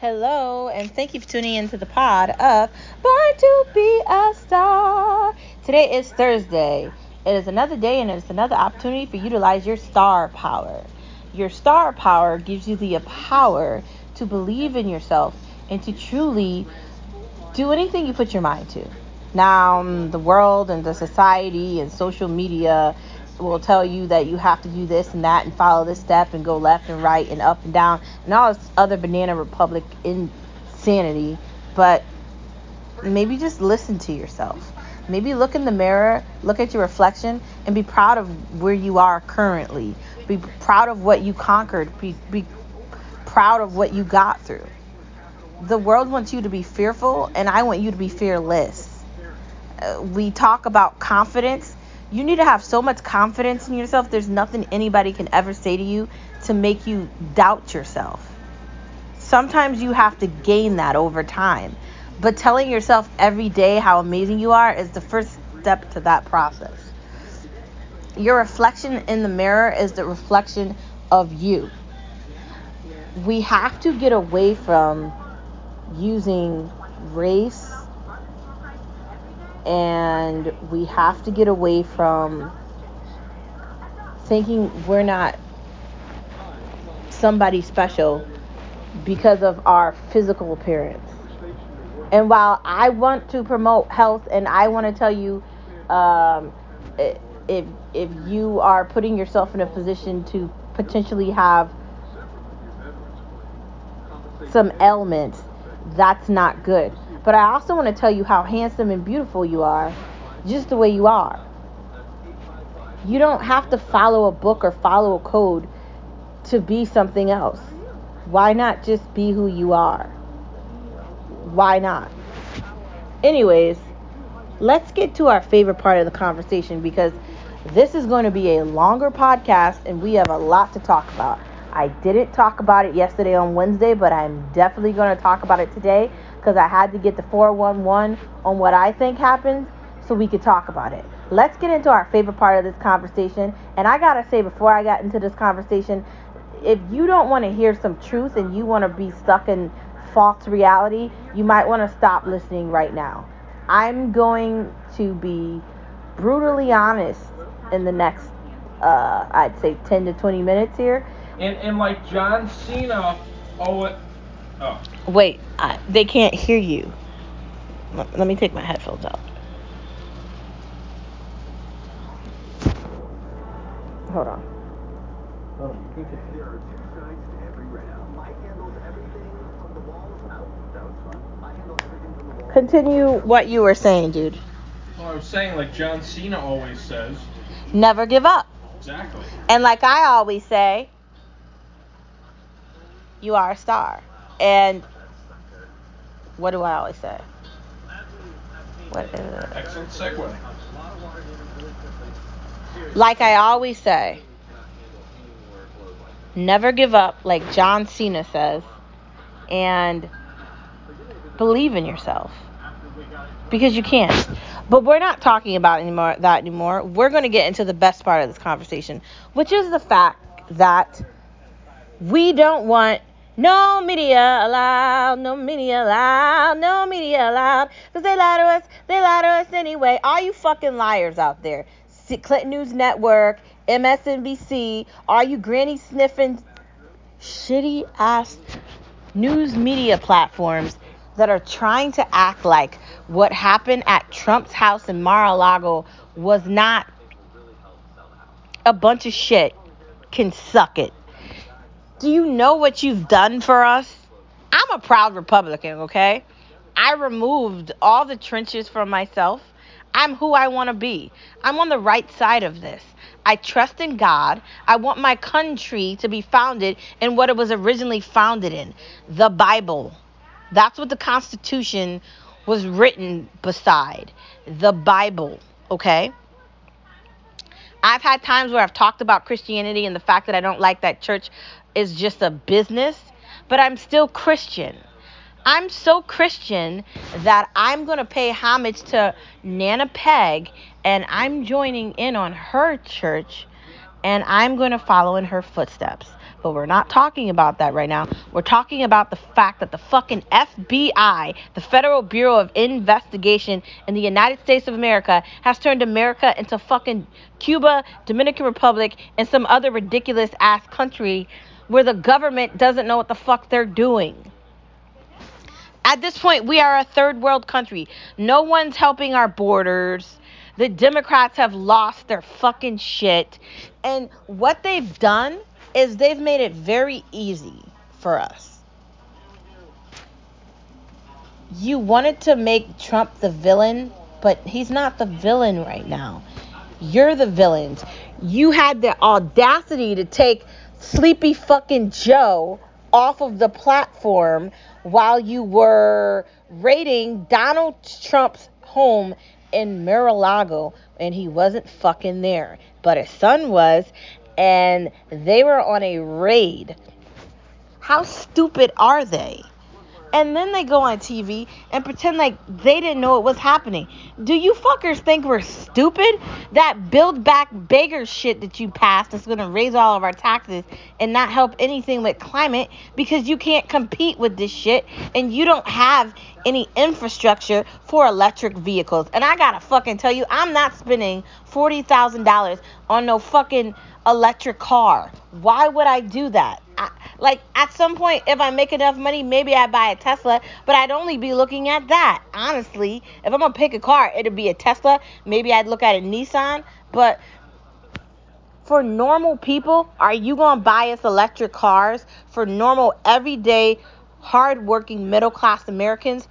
Hello, and thank you for tuning into the pod of Born to Be a Star. Today is Thursday. It is another day, and it's another opportunity for you to utilize your star power. Your star power gives you the power to believe in yourself and to truly do anything you put your mind to. Now, um, the world and the society and social media will tell you that you have to do this and that and follow this step and go left and right and up and down and all this other banana republic insanity. But maybe just listen to yourself. Maybe look in the mirror, look at your reflection, and be proud of where you are currently. Be proud of what you conquered. Be, be proud of what you got through. The world wants you to be fearful, and I want you to be fearless. Uh, we talk about confidence you need to have so much confidence in yourself. There's nothing anybody can ever say to you to make you doubt yourself. Sometimes you have to gain that over time. But telling yourself every day how amazing you are is the first step to that process. Your reflection in the mirror is the reflection of you. We have to get away from using race and we have to get away from thinking we're not somebody special because of our physical appearance. And while I want to promote health and I want to tell you um, if if you are putting yourself in a position to potentially have some ailments, that's not good. But I also want to tell you how handsome and beautiful you are, just the way you are. You don't have to follow a book or follow a code to be something else. Why not just be who you are? Why not? Anyways, let's get to our favorite part of the conversation because this is going to be a longer podcast and we have a lot to talk about. I didn't talk about it yesterday on Wednesday, but I'm definitely going to talk about it today because I had to get the 411 on what I think happened so we could talk about it. Let's get into our favorite part of this conversation. And I got to say, before I got into this conversation, if you don't want to hear some truth and you want to be stuck in false reality, you might want to stop listening right now. I'm going to be brutally honest in the next, uh, I'd say 10 to 20 minutes here. And, and like John Cena, oh, Oh. Wait, I, they can't hear you. Let, let me take my headphones out. Hold on. Continue what you were saying, dude. Well, I was saying, like John Cena always says, never give up. Exactly. And like I always say, you are a star. And what do I always say? What is it? Excellent segue. Like I always say, never give up, like John Cena says, and believe in yourself because you can't. But we're not talking about anymore that anymore. We're going to get into the best part of this conversation, which is the fact that we don't want no media allowed, no media allowed, no media allowed. Because they lie to us, they lie to us anyway. All you fucking liars out there. Clinton News Network, MSNBC, all you granny sniffing, shitty ass news media platforms that are trying to act like what happened at Trump's house in Mar-a-Lago was not a bunch of shit can suck it. Do you know what you've done for us? I'm a proud Republican, okay? I removed all the trenches from myself. I'm who I want to be. I'm on the right side of this. I trust in God. I want my country to be founded in what it was originally founded in the Bible. That's what the Constitution was written beside the Bible, okay? I've had times where I've talked about Christianity and the fact that I don't like that church is just a business, but I'm still Christian. I'm so Christian that I'm going to pay homage to Nana Peg and I'm joining in on her church and I'm going to follow in her footsteps But we're not talking about that right now. We're talking about the fact that the fucking FBI, the Federal Bureau of Investigation in the United States of America, has turned America into fucking Cuba, Dominican Republic, and some other ridiculous ass country where the government doesn't know what the fuck they're doing. At this point, we are a third world country. No one's helping our borders. The Democrats have lost their fucking shit. And what they've done is they've made it very easy for us. You wanted to make Trump the villain, but he's not the villain right now. You're the villains. You had the audacity to take Sleepy fucking Joe off of the platform while you were raiding Donald Trump's home in Mar-a-Lago and he wasn't fucking there. But his son was and they were on a raid. How stupid are they? And then they go on TV and pretend like they didn't know what was happening. Do you fuckers think we're stupid? That build back beggar shit that you passed is going to raise all of our taxes and not help anything with climate because you can't compete with this shit and you don't have any infrastructure for electric vehicles. And I got to fucking tell you, I'm not spending $40,000 on no fucking electric car. Why would I do that? I, like at some point, if I make enough money, maybe I buy a Tesla, but I'd only be looking at that. Honestly, if I'm gonna pick a car, it'd be a Tesla. Maybe I'd look at a Nissan, but for normal people, are you gonna buy us electric cars for normal, everyday, hardworking, middle class Americans?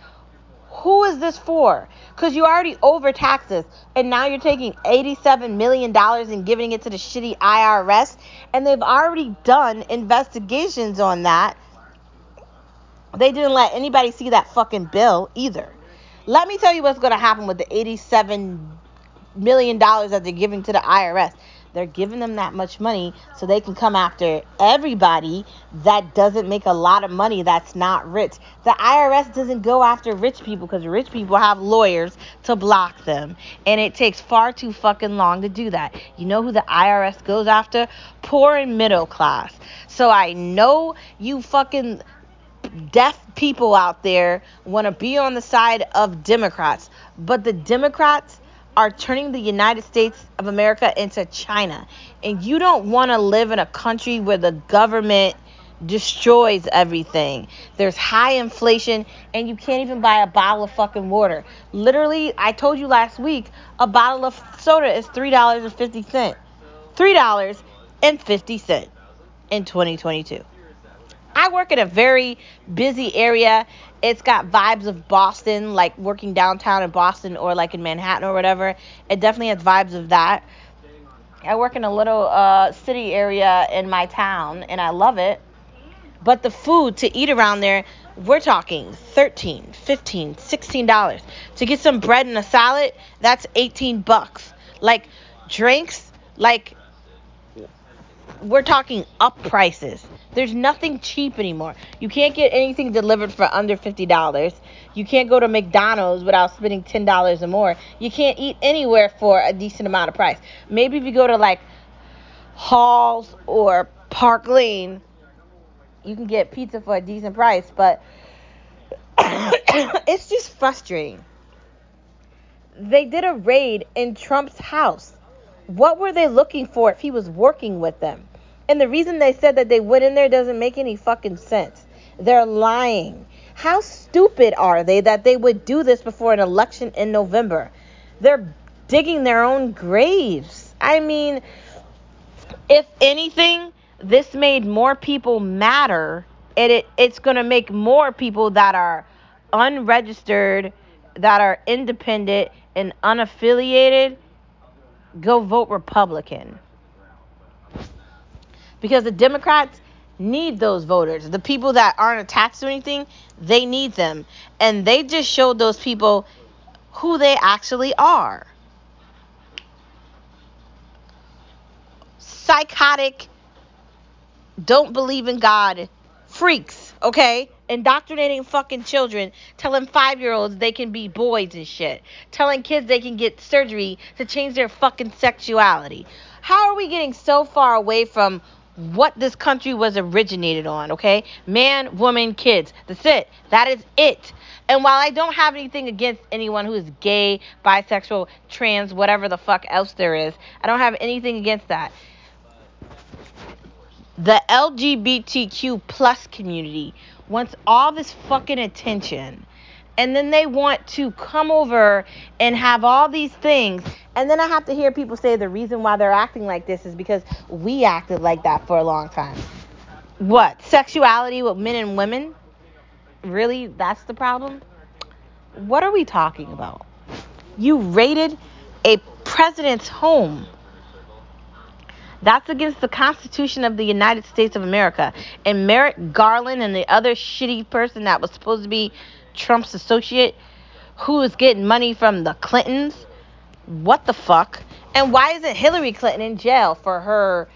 Who is this for? Because you already overtaxed us, and now you're taking $87 million and giving it to the shitty IRS, and they've already done investigations on that. They didn't let anybody see that fucking bill either. Let me tell you what's going to happen with the $87 million that they're giving to the IRS. They're giving them that much money so they can come after everybody that doesn't make a lot of money that's not rich. The IRS doesn't go after rich people because rich people have lawyers to block them. And it takes far too fucking long to do that. You know who the IRS goes after? Poor and middle class. So I know you fucking deaf people out there want to be on the side of Democrats. But the Democrats are turning the United States of America into China. And you don't want to live in a country where the government destroys everything. There's high inflation and you can't even buy a bottle of fucking water. Literally, I told you last week, a bottle of soda is $3.50. $3.50 in 2022. I work in a very busy area it's got vibes of Boston, like working downtown in Boston or like in Manhattan or whatever. It definitely has vibes of that. I work in a little uh, city area in my town and I love it. But the food to eat around there, we're talking 13, 15, 16 dollars. To get some bread and a salad, that's 18 bucks. Like drinks, like we're talking up prices. There's nothing cheap anymore. You can't get anything delivered for under $50. You can't go to McDonald's without spending $10 or more. You can't eat anywhere for a decent amount of price. Maybe if you go to like Halls or Park Lane, you can get pizza for a decent price, but it's just frustrating. They did a raid in Trump's house. What were they looking for if he was working with them? And the reason they said that they went in there doesn't make any fucking sense. They're lying. How stupid are they that they would do this before an election in November? They're digging their own graves. I mean, if anything, this made more people matter. And it, it's going to make more people that are unregistered, that are independent and unaffiliated go vote Republican because the Democrats need those voters. The people that aren't attached to anything, they need them. And they just showed those people who they actually are. Psychotic, don't believe in God freaks, okay? Indoctrinating fucking children, telling five year olds they can be boys and shit, telling kids they can get surgery to change their fucking sexuality. How are we getting so far away from what this country was originated on, okay? Man, woman, kids. That's it. That is it. And while I don't have anything against anyone who is gay, bisexual, trans, whatever the fuck else there is, I don't have anything against that. The LGBTQ plus community wants all this fucking attention. And then they want to come over and have all these things. And then I have to hear people say the reason why they're acting like this is because we acted like that for a long time. What? Sexuality with men and women? Really? That's the problem? What are we talking about? You raided a president's home. That's against the Constitution of the United States of America. And Merrick Garland and the other shitty person that was supposed to be Trump's associate who is getting money from the Clintons. What the fuck? And why isn't Hillary Clinton in jail for her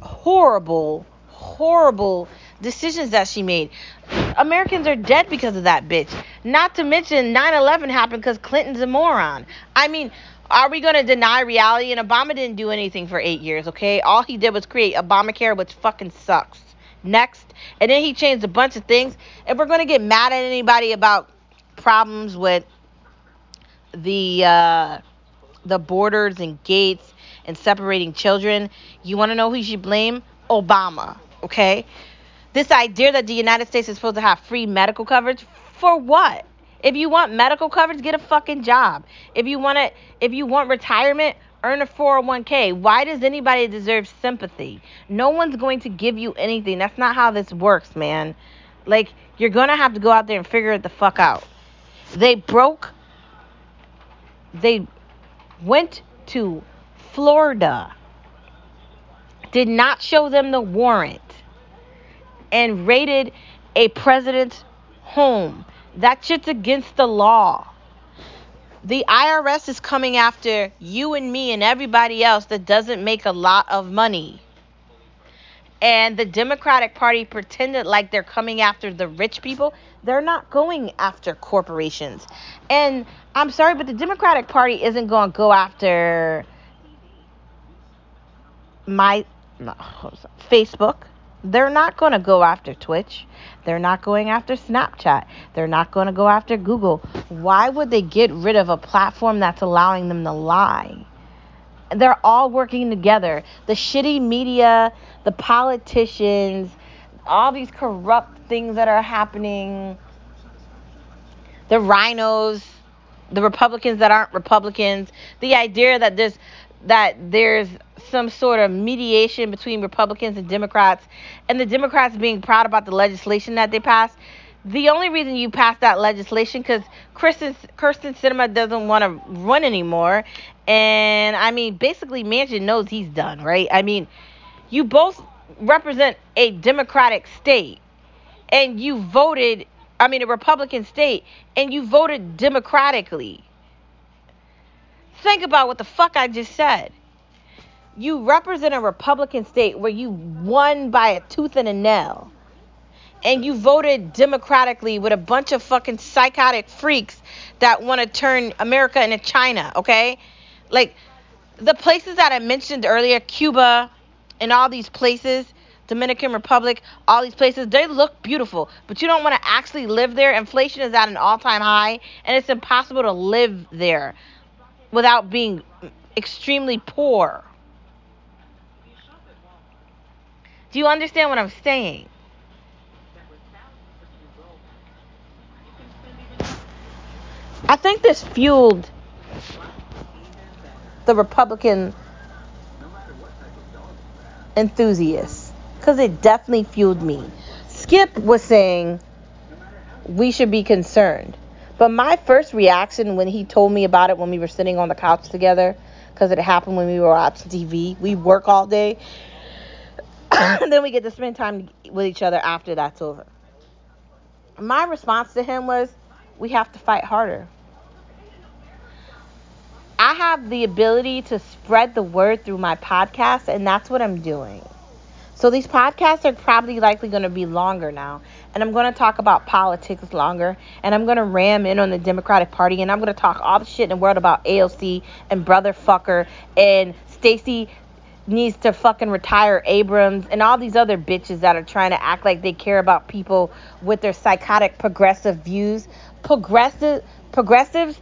horrible, horrible decisions that she made? Americans are dead because of that bitch. Not to mention 9 11 happened because Clinton's a moron. I mean, are we going to deny reality? And Obama didn't do anything for eight years, okay? All he did was create Obamacare, which fucking sucks. Next. And then he changed a bunch of things. If we're going to get mad at anybody about problems with the uh, the borders and gates and separating children, you want to know who you should blame? Obama, okay? This idea that the United States is supposed to have free medical coverage for what? If you want medical coverage, get a fucking job. If you want it, if you want retirement, earn a 401k. Why does anybody deserve sympathy? No one's going to give you anything. That's not how this works, man. Like you're to have to go out there and figure it the fuck out. They broke they went to Florida. Did not show them the warrant and raided a president's home. That shit's against the law. The IRS is coming after you and me and everybody else that doesn't make a lot of money. And the Democratic Party pretended like they're coming after the rich people. They're not going after corporations. And I'm sorry, but the Democratic Party isn't going to go after my no, Facebook. They're not going to go after Twitch. They're not going after Snapchat. They're not going to go after Google. Why would they get rid of a platform that's allowing them to lie? They're all working together. The shitty media, the politicians, all these corrupt things that are happening, the rhinos, the Republicans that aren't Republicans, the idea that there's that there's some sort of mediation between Republicans and Democrats, and the Democrats being proud about the legislation that they passed. The only reason you passed that legislation because Kirsten Kyrsten Sinema doesn't want to run anymore, and I mean basically Manchin knows he's done, right? I mean, you both represent a Democratic state, and you voted. I mean, a Republican state, and you voted democratically. Think about what the fuck I just said you represent a Republican state where you won by a tooth and a nail. And you voted democratically with a bunch of fucking psychotic freaks that want to turn America into China, okay? Like the places that I mentioned earlier, Cuba and all these places, Dominican Republic, all these places, they look beautiful, but you don't want to actually live there. Inflation is at an all time high, and it's impossible to live there without being extremely poor. Do you understand what I'm saying? I think this fueled the Republican enthusiasts because it definitely fueled me. Skip was saying we should be concerned. But my first reaction when he told me about it when we were sitting on the couch together, because it happened when we were watching TV, we work all day. then we get to spend time with each other after that's over. My response to him was, we have to fight harder. I have the ability to spread the word through my podcast, and that's what I'm doing. So these podcasts are probably likely going to be longer now. And I'm going to talk about politics longer. And I'm going to ram in on the Democratic Party. And I'm going to talk all the shit in the world about AOC and Brother Fucker and Stacey needs to fucking retire Abrams and all these other bitches that are trying to act like they care about people with their psychotic progressive views. Progressive progressives,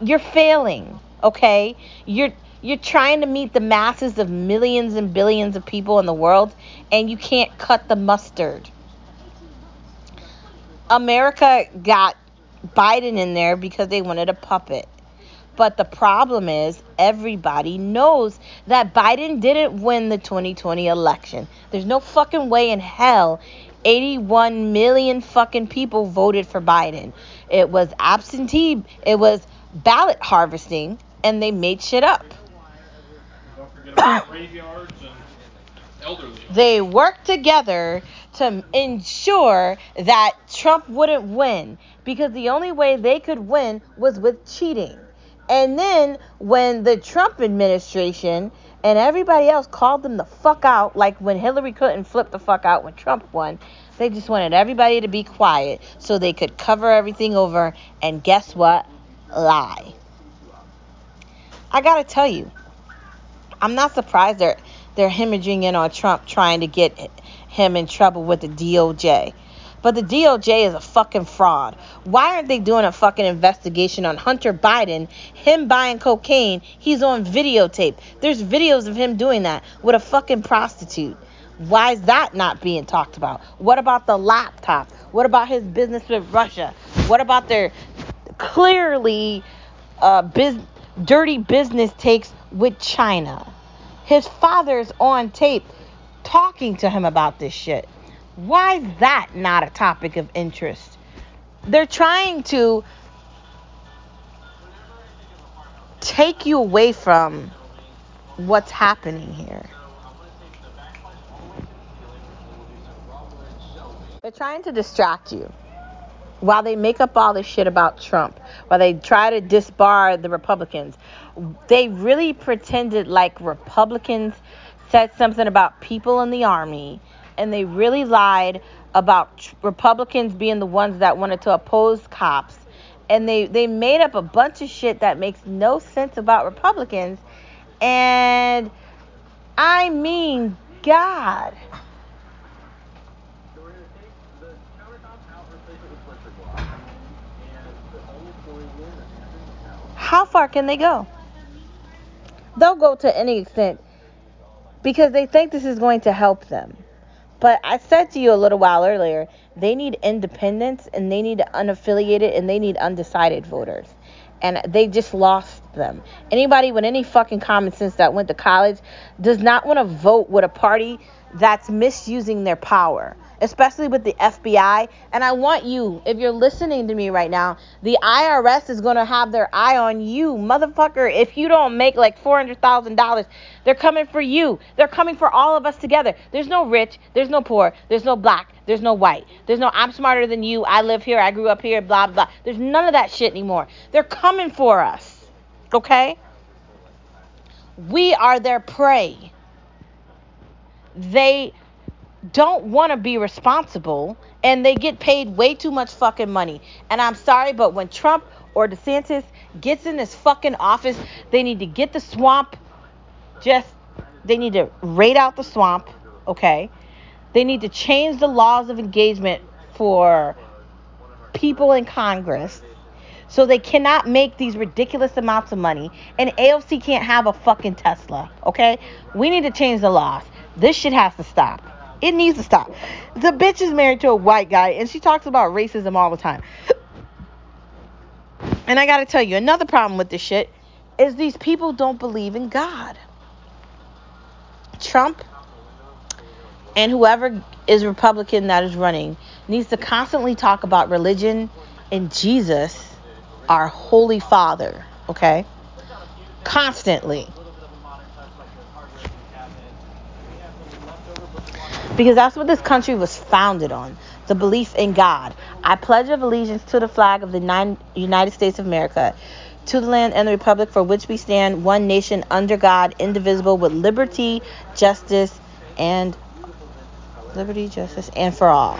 you're failing, okay? You're you're trying to meet the masses of millions and billions of people in the world and you can't cut the mustard. America got Biden in there because they wanted a puppet. But the problem is, everybody knows that Biden didn't win the 2020 election. There's no fucking way in hell 81 million fucking people voted for Biden. It was absentee, it was ballot harvesting, and they made shit up. Graveyards and elderly. They worked together to ensure that Trump wouldn't win because the only way they could win was with cheating. And then when the Trump administration and everybody else called them the fuck out, like when Hillary couldn't flip the fuck out when Trump won, they just wanted everybody to be quiet so they could cover everything over and guess what? Lie. I gotta tell you, I'm not surprised they're they're hemorrhaging in on Trump trying to get him in trouble with the DOJ. But the DOJ is a fucking fraud. Why aren't they doing a fucking investigation on Hunter Biden, him buying cocaine? He's on videotape. There's videos of him doing that with a fucking prostitute. Why is that not being talked about? What about the laptop? What about his business with Russia? What about their clearly uh, biz- dirty business takes with China? His father's on tape talking to him about this shit. Why is that not a topic of interest? They're trying to take you away from what's happening here. They're trying to distract you while they make up all this shit about Trump, while they try to disbar the Republicans. They really pretended like Republicans said something about people in the army, and they really lied about Republicans being the ones that wanted to oppose cops. And they, they made up a bunch of shit that makes no sense about Republicans. And I mean, God. How far can they go? They'll go to any extent because they think this is going to help them. But I said to you a little while earlier, they need independence and they need unaffiliated and they need undecided voters. And they just lost them. Anybody with any fucking common sense that went to college does not want to vote with a party that's misusing their power especially with the FBI. And I want you, if you're listening to me right now, the IRS is going to have their eye on you, motherfucker. If you don't make like $400,000, they're coming for you. They're coming for all of us together. There's no rich, there's no poor, there's no black, there's no white. There's no I'm smarter than you, I live here, I grew up here, blah, blah. There's none of that shit anymore. They're coming for us. Okay? We are their prey. They don't want to be responsible and they get paid way too much fucking money. And I'm sorry, but when Trump or DeSantis gets in this fucking office, they need to get the swamp just they need to raid out the swamp, okay? They need to change the laws of engagement for people in Congress so they cannot make these ridiculous amounts of money and AOC can't have a fucking Tesla, okay? We need to change the laws. This shit has to stop. It needs to stop. The bitch is married to a white guy and she talks about racism all the time. And I gotta tell you, another problem with this shit is these people don't believe in God. Trump and whoever is Republican that is running needs to constantly talk about religion and Jesus, our Holy Father, okay? Constantly. Because that's what this country was founded on the belief in God. I pledge of allegiance to the flag of the United States of America, to the land and the republic for which we stand, one nation under God, indivisible, with liberty, justice, and liberty, justice, and for all.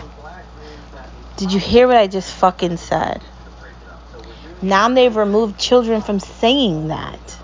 Did you hear what I just fucking said? Now they've removed children from saying that.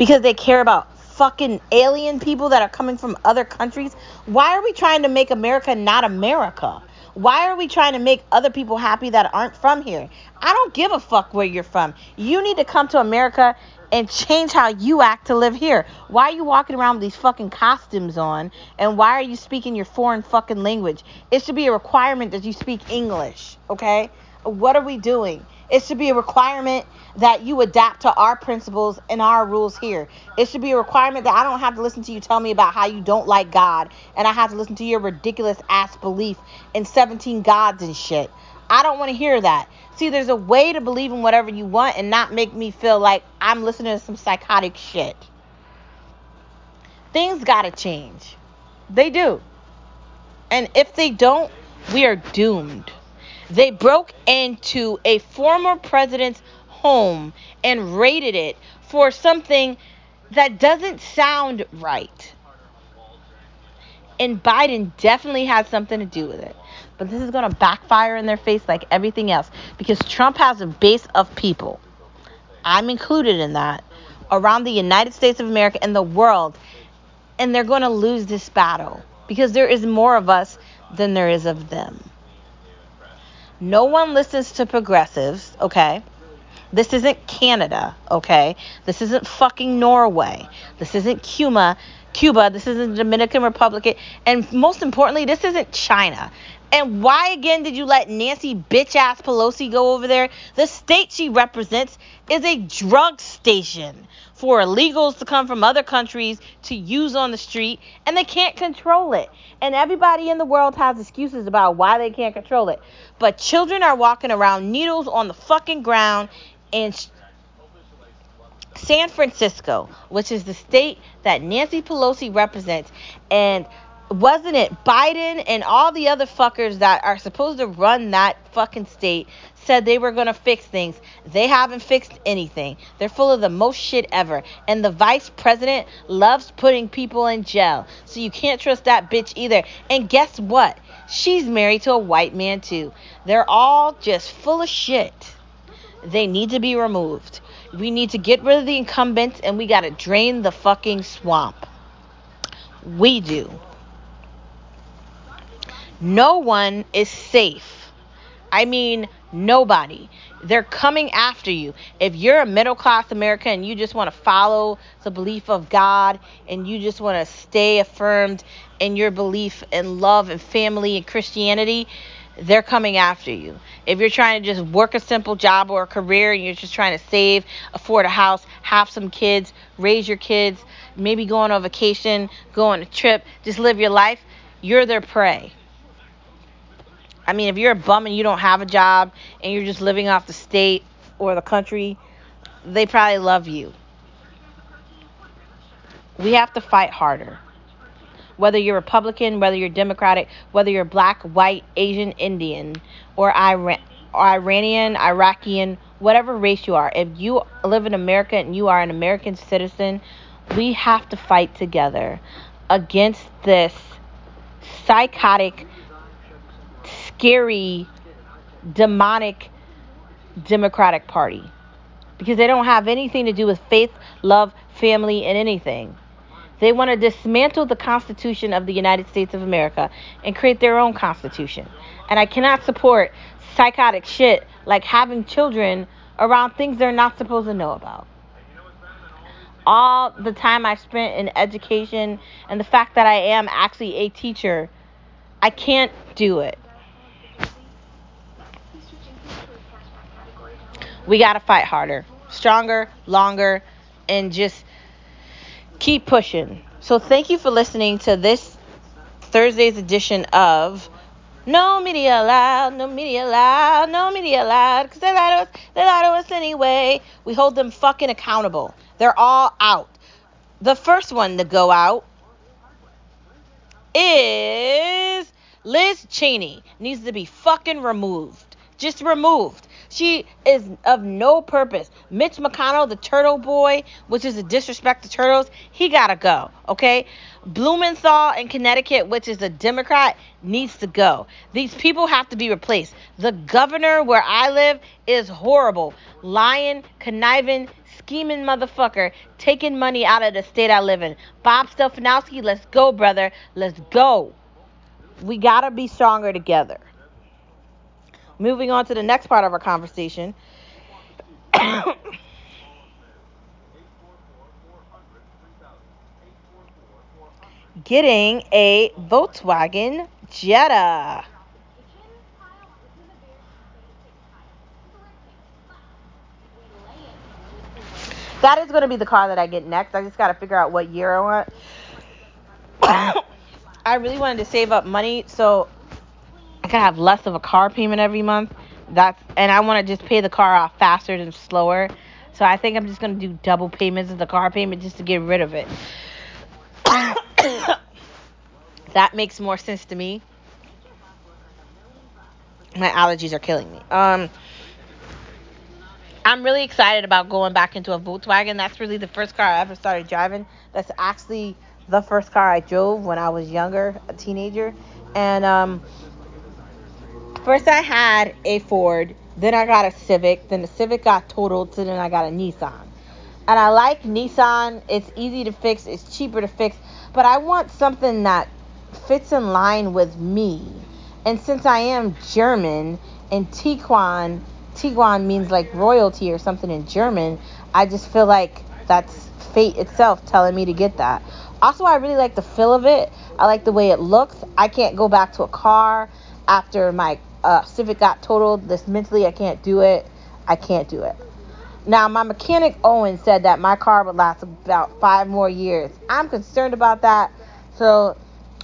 because they care about fucking alien people that are coming from other countries. Why are we trying to make America not America? Why are we trying to make other people happy that aren't from here? I don't give a fuck where you're from. You need to come to America and change how you act to live here. Why are you walking around with these fucking costumes on? And why are you speaking your foreign fucking language? It should be a requirement that you speak English, okay? What are we doing? It should be a requirement that you adapt to our principles and our rules here. It should be a requirement that I don't have to listen to you tell me about how you don't like God and I have to listen to your ridiculous ass belief in 17 gods and shit. I don't want to hear that. See, there's a way to believe in whatever you want and not make me feel like I'm listening to some psychotic shit. Things got to change. They do. And if they don't, we are doomed. They broke into a former president's home and raided it for something that doesn't sound right. And Biden definitely has something to do with it. But this is going to backfire in their face like everything else because Trump has a base of people. I'm included in that around the United States of America and the world. And they're going to lose this battle because there is more of us than there is of them. No one listens to progressives, okay? This isn't Canada, okay? This isn't fucking Norway. This isn't Cuba. Cuba. This isn't Dominican Republic. And most importantly, this isn't China. And why again did you let Nancy bitch ass Pelosi go over there? The state she represents is a drug station for illegals to come from other countries to use on the street, and they can't control it. And everybody in the world has excuses about why they can't control it. But children are walking around needles on the fucking ground in San Francisco, which is the state that Nancy Pelosi represents. And wasn't it Biden and all the other fuckers that are supposed to run that fucking state said they were going to fix things. They haven't fixed anything. They're full of the most shit ever. And the vice president loves putting people in jail. So you can't trust that bitch either. And guess what? She's married to a white man too. They're all just full of shit. They need to be removed. We need to get rid of the incumbents and we got to drain the fucking swamp. We do. No one is safe. I mean, nobody. They're coming after you. If you're a middle class American and you just want to follow the belief of God and you just want to stay affirmed in your belief in love and family and Christianity, they're coming after you. If you're trying to just work a simple job or a career and you're just trying to save, afford a house, have some kids, raise your kids, maybe go on a vacation, go on a trip, just live your life, you're their prey. I mean, if you're a bum and you don't have a job and you're just living off the state or the country, they probably love you. We have to fight harder whether you're Republican, whether you're Democratic, whether you're black, white, Asian, Indian, or Iran, or Iranian, Iraqian, whatever race you are, if you live in America and you are an American citizen, we have to fight together against this psychotic, scary, demonic Democratic Party. Because they don't have anything to do with faith, love, family, and anything. They want to dismantle the Constitution of the United States of America and create their own Constitution. And I cannot support psychotic shit like having children around things they're not supposed to know about. All the time I spent in education and the fact that I am actually a teacher, I can't do it. We got to fight harder, stronger, longer, and just keep pushing. So thank you for listening to this Thursday's edition of No Media Allowed, No Media Allowed, No Media Allowed, because they lie to us, they lie to us anyway. We hold them fucking accountable. They're all out. The first one to go out is Liz Cheney. Needs to be fucking removed. Just removed. She is of no purpose. Mitch McConnell, the turtle boy, which is a disrespect to turtles, he gotta go. Okay? Blumenthal in Connecticut, which is a Democrat, needs to go. These people have to be replaced. The governor where I live is horrible. Lying, conniving, scheming motherfucker taking money out of the state I live in. Bob Stefanowski, let's go, brother. Let's go. We gotta be stronger together. Moving on to the next part of our conversation. Getting a Volkswagen Jetta. That is going to be the car that I get next. I just got to figure out what year I want. I really wanted to save up money so Could have less of a car payment every month. That's and I want to just pay the car off faster than slower. So I think I'm just to do double payments of the car payment just to get rid of it. that makes more sense to me. My allergies are killing me. Um I'm really excited about going back into a Volkswagen. That's really the first car I ever started driving. That's actually the first car I drove when I was younger, a teenager. And um, first I had a Ford, then I got a Civic, then the Civic got totaled, so then I got a Nissan. And I like Nissan. It's easy to fix, it's cheaper to fix, but I want something that fits in line with me. And since I am German and Tiguan Tiguan means like royalty or something in German, I just feel like that's fate itself telling me to get that. Also, I really like the feel of it. I like the way it looks. I can't go back to a car after my uh, Civic got totaled. This mentally, I can't do it. I can't do it. Now, my mechanic Owen said that my car would last about five more years. I'm concerned about that. So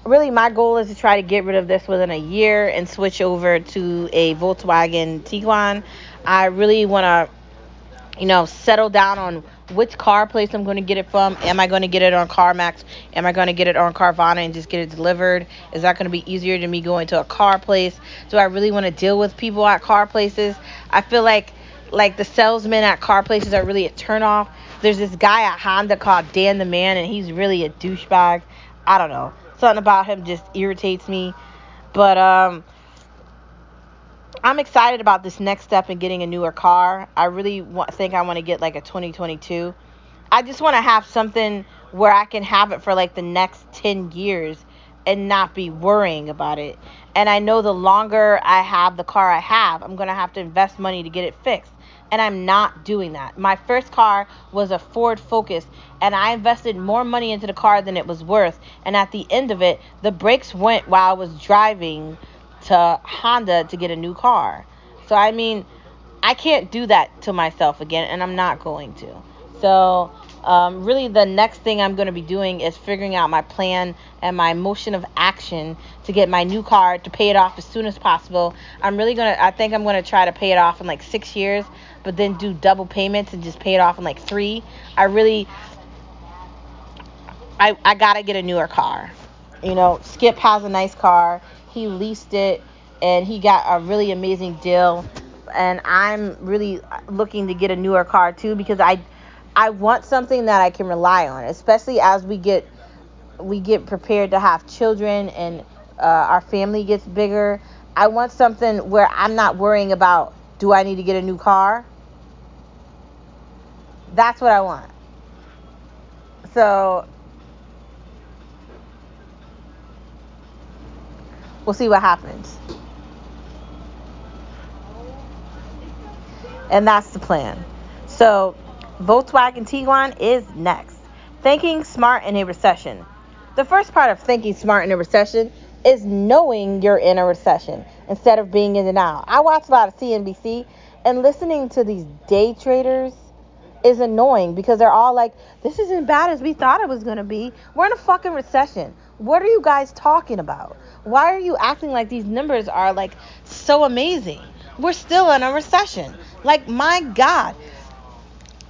really my goal is to try to get rid of this within a year and switch over to a Volkswagen Tiguan. I really want to, you know, settle down on which car place I'm going to get it from. Am I going to get it on CarMax? Am I going to get it on Carvana and just get it delivered? Is that going to be easier than me going to a car place? Do I really want to deal with people at car places? I feel like like the salesmen at car places are really a turnoff. There's this guy at Honda called Dan the Man, and he's really a douchebag. I don't know something about him just irritates me. But um, I'm excited about this next step in getting a newer car. I really want, think I want to get like a 2022. I just want to have something where I can have it for like the next 10 years and not be worrying about it. And I know the longer I have the car I have, I'm going to have to invest money to get it fixed and I'm not doing that. My first car was a Ford Focus, and I invested more money into the car than it was worth. And at the end of it, the brakes went while I was driving to Honda to get a new car. So, I mean, I can't do that to myself again, and I'm not going to. So, um, really, the next thing I'm going to be doing is figuring out my plan and my motion of action to get my new car to pay it off as soon as possible. I'm really going to, I think I'm going to try to pay it off in like six years, but then do double payments and just pay it off in like three. I really, I, I got to get a newer car. You know, Skip has a nice car. He leased it and he got a really amazing deal. And I'm really looking to get a newer car too because I, I want something that I can rely on, especially as we get we get prepared to have children and uh, our family gets bigger. I want something where I'm not worrying about do I need to get a new car? That's what I want. So we'll see what happens. And that's the plan. So Volkswagen Tiguan is next. Thinking smart in a recession. The first part of thinking smart in a recession is knowing you're in a recession instead of being in denial. I watch a lot of CNBC and listening to these day traders is annoying because they're all like, this isn't bad as we thought it was going to be. We're in a fucking recession. What are you guys talking about? Why are you acting like these numbers are like so amazing? We're still in a recession. Like, my God.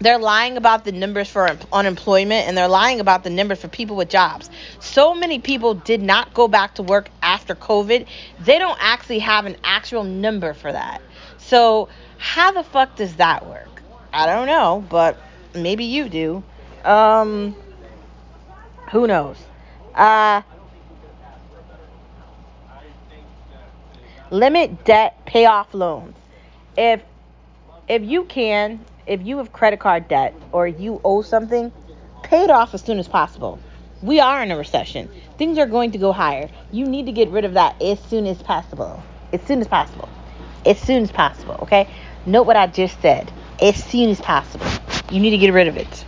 They're lying about the numbers for unemployment and they're lying about the numbers for people with jobs. So many people did not go back to work after COVID. They don't actually have an actual number for that. So, how the fuck does that work? I don't know, but maybe you do. Um, who knows? Uh, limit debt, pay off loans. If if you can, if you have credit card debt or you owe something, pay it off as soon as possible. We are in a recession. Things are going to go higher. You need to get rid of that as soon as possible. As soon as possible. As soon as possible, okay? Note what I just said. As soon as possible. You need to get rid of it.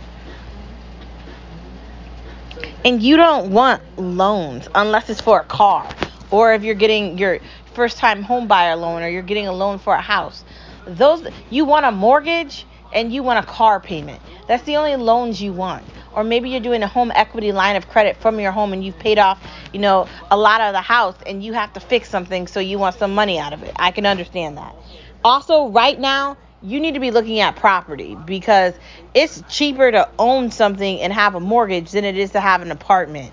And you don't want loans unless it's for a car or if you're getting your first time home buyer loan or you're getting a loan for a house. Those you want a mortgage and you want a car payment. That's the only loans you want. Or maybe you're doing a home equity line of credit from your home and you've paid off, you know, a lot of the house and you have to fix something so you want some money out of it. I can understand that. Also, right now, you need to be looking at property because it's cheaper to own something and have a mortgage than it is to have an apartment.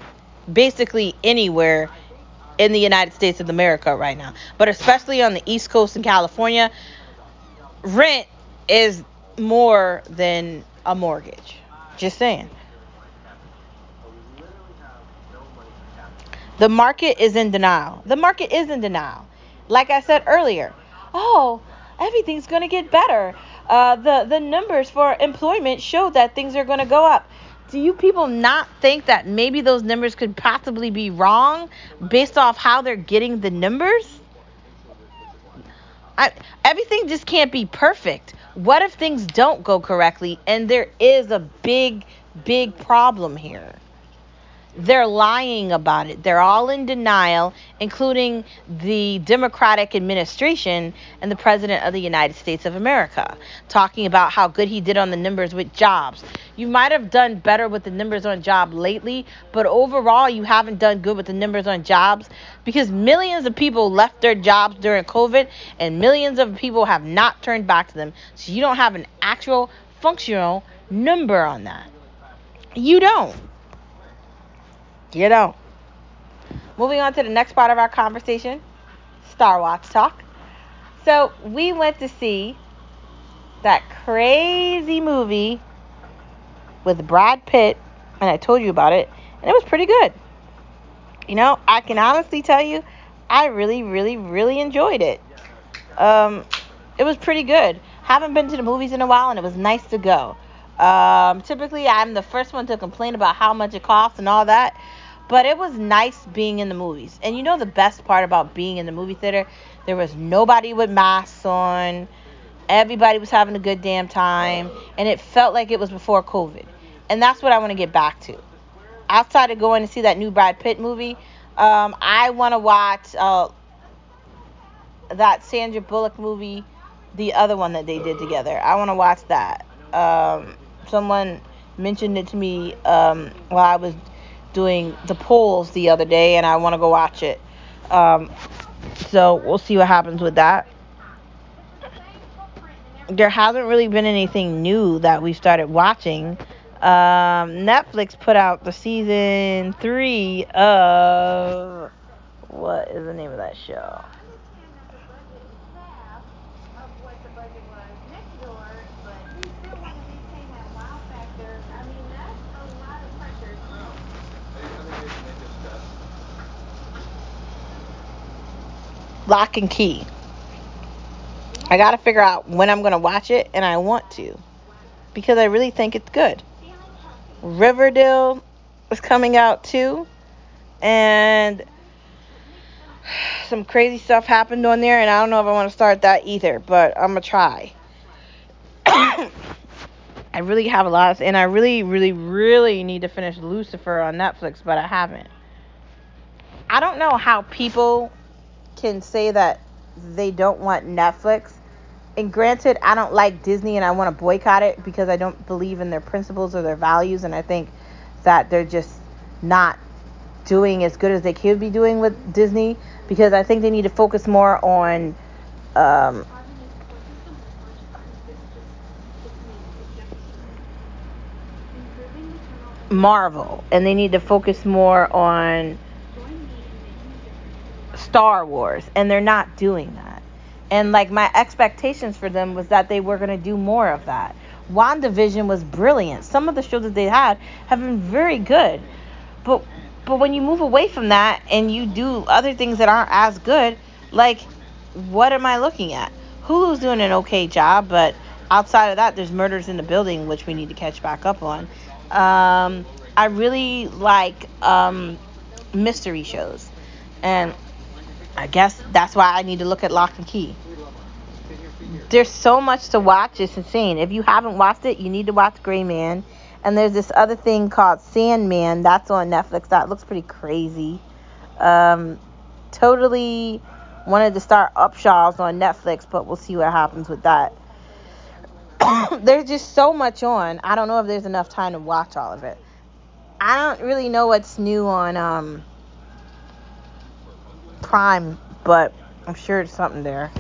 Basically anywhere in the United States of America right now. But especially on the East Coast in California, rent is more than a mortgage. Just saying. The market is in denial. The market is in denial. Like I said earlier, oh, everything's going to get better. Uh, the the numbers for employment show that things are going to go up. Do you people not think that maybe those numbers could possibly be wrong based off how they're getting the numbers? I, everything just can't be perfect. What if things don't go correctly and there is a big, big problem here? They're lying about it. They're all in denial, including the Democratic administration and the President of the United States of America, talking about how good he did on the numbers with jobs. You might have done better with the numbers on job lately, but overall, you haven't done good with the numbers on jobs because millions of people left their jobs during COVID and millions of people have not turned back to them. So you don't have an actual functional number on that. You don't. You know. Moving on to the next part of our conversation Star Watch Talk. So, we went to see that crazy movie with Brad Pitt, and I told you about it, and it was pretty good. You know, I can honestly tell you, I really, really, really enjoyed it. Um, it was pretty good. Haven't been to the movies in a while, and it was nice to go. Um, typically, I'm the first one to complain about how much it costs and all that. But it was nice being in the movies. And you know the best part about being in the movie theater? There was nobody with masks on. Everybody was having a good damn time. And it felt like it was before COVID. And that's what I want to get back to. Outside of going to see that new Brad Pitt movie, um, I want to watch uh, that Sandra Bullock movie, the other one that they did together. I want to watch that. Um, someone mentioned it to me um, while I was doing the polls the other day, and I want to go watch it. Um, so we'll see what happens with that. There hasn't really been anything new that we started watching. Um, Netflix put out the season three of what is the name of that show? Locke and Key. I got to figure out when I'm going to watch it, and I want to because I really think it's good. Riverdale is coming out too, and some crazy stuff happened on there, and I don't know if I want to start that either, but I'm going to try. I really have a lot, of, and I really, really, really need to finish Lucifer on Netflix, but I haven't. I don't know how people can say that they don't want Netflix. And granted, I don't like Disney and I want to boycott it because I don't believe in their principles or their values. And I think that they're just not doing as good as they could be doing with Disney because I think they need to focus more on um, Marvel and they need to focus more on Star Wars, and they're not doing that. And like my expectations for them was that they were going to do more of that. WandaVision was brilliant. Some of the shows that they had have been very good. But but when you move away from that and you do other things that aren't as good, like what am I looking at? Hulu's doing an okay job, but outside of that, there's Murders in the Building, which we need to catch back up on. Um, I really like um, mystery shows, and I guess that's why I need to look at Locke and Key. There's so much to watch; it's insane. If you haven't watched it, you need to watch Gray Man. And there's this other thing called Sandman that's on Netflix. That looks pretty crazy. Um, totally wanted to start Upshaws on Netflix, but we'll see what happens with that. there's just so much on. I don't know if there's enough time to watch all of it. I don't really know what's new on um, Prime, but I'm sure it's something there.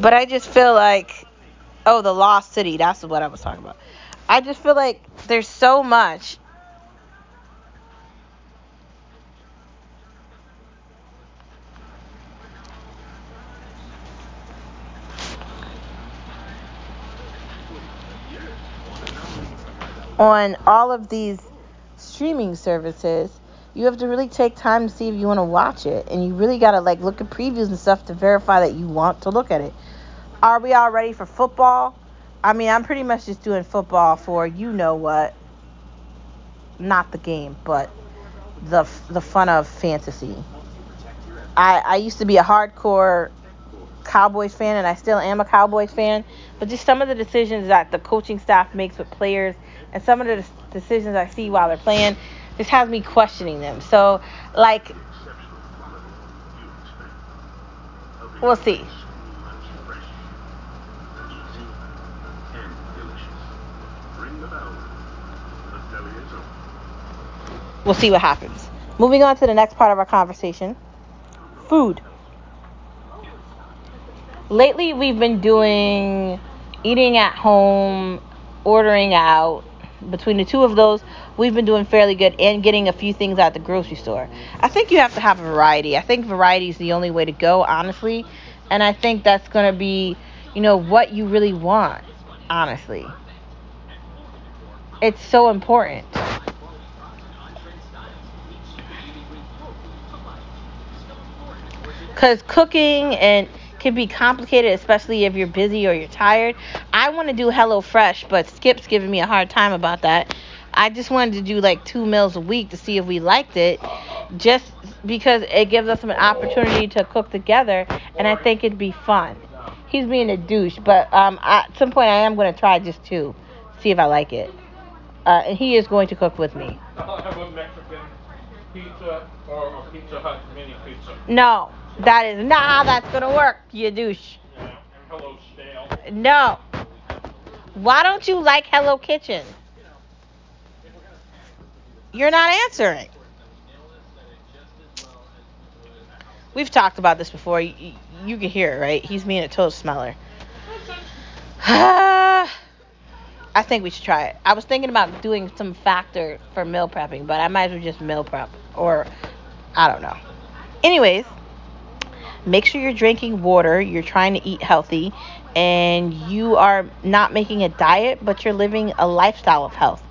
But I just feel like, oh, the Lost City. That's what I was talking about. I just feel like there's so much. On all of these streaming services, you have to really take time to see if you want to watch it, and you really gotta like look at previews and stuff to verify that you want to look at it. Are we all ready for football? I mean, I'm pretty much just doing football for you know what, not the game, but the the fun of fantasy. I I used to be a hardcore Cowboys fan, and I still am a Cowboys fan. But just some of the decisions that the coaching staff makes with players, and some of the decisions I see while they're playing, this has me questioning them. So, like, we'll see. We'll see what happens. Moving on to the next part of our conversation food. Lately, we've been doing eating at home, ordering out, between the two of those, we've been doing fairly good and getting a few things at the grocery store. I think you have to have variety. I think variety is the only way to go, honestly. And I think that's going to be, you know, what you really want, honestly. It's so important. Because cooking and can be complicated, especially if you're busy or you're tired. I want to do Hello Fresh, but Skip's giving me a hard time about that. I just wanted to do like two meals a week to see if we liked it, just because it gives us an opportunity to cook together, and I think it'd be fun. He's being a douche, but um, at some point I am going to try just two, see if I like it. Uh, and he is going to cook with me. Pizza or a Pizza Hut mini pizza? No. That is not how that's gonna work, you douche. Yeah, Hello. No. Why don't you like Hello Kitchen? You're not answering. We've talked about this before. You, you can hear it, right? He's being a total smeller. I think we should try it. I was thinking about doing some factor for meal prepping, but I might as well just meal prep. Or, I don't know. Anyways, make sure you're drinking water, you're trying to eat healthy, and you are not making a diet, but you're living a lifestyle of health.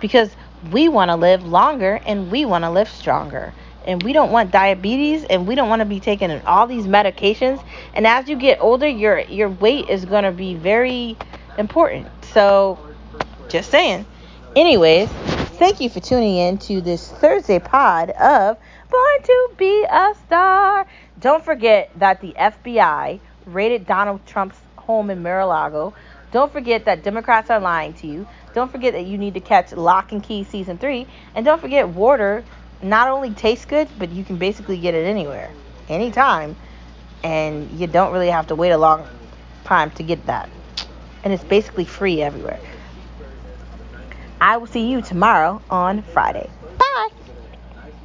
Because we want to live longer and we want to live stronger. And we don't want diabetes and we don't want to be taking all these medications. And as you get older, your your weight is going to be very important. So, just saying. Anyways, thank you for tuning in to this Thursday pod of Born to Be a Star. Don't forget that the FBI raided Donald Trump's home in Mar-a-Lago. Don't forget that Democrats are lying to you. Don't forget that you need to catch Locke and Key season three. And don't forget water not only tastes good, but you can basically get it anywhere, anytime. And you don't really have to wait a long time to get that. And it's basically free everywhere. I will see you tomorrow on Friday.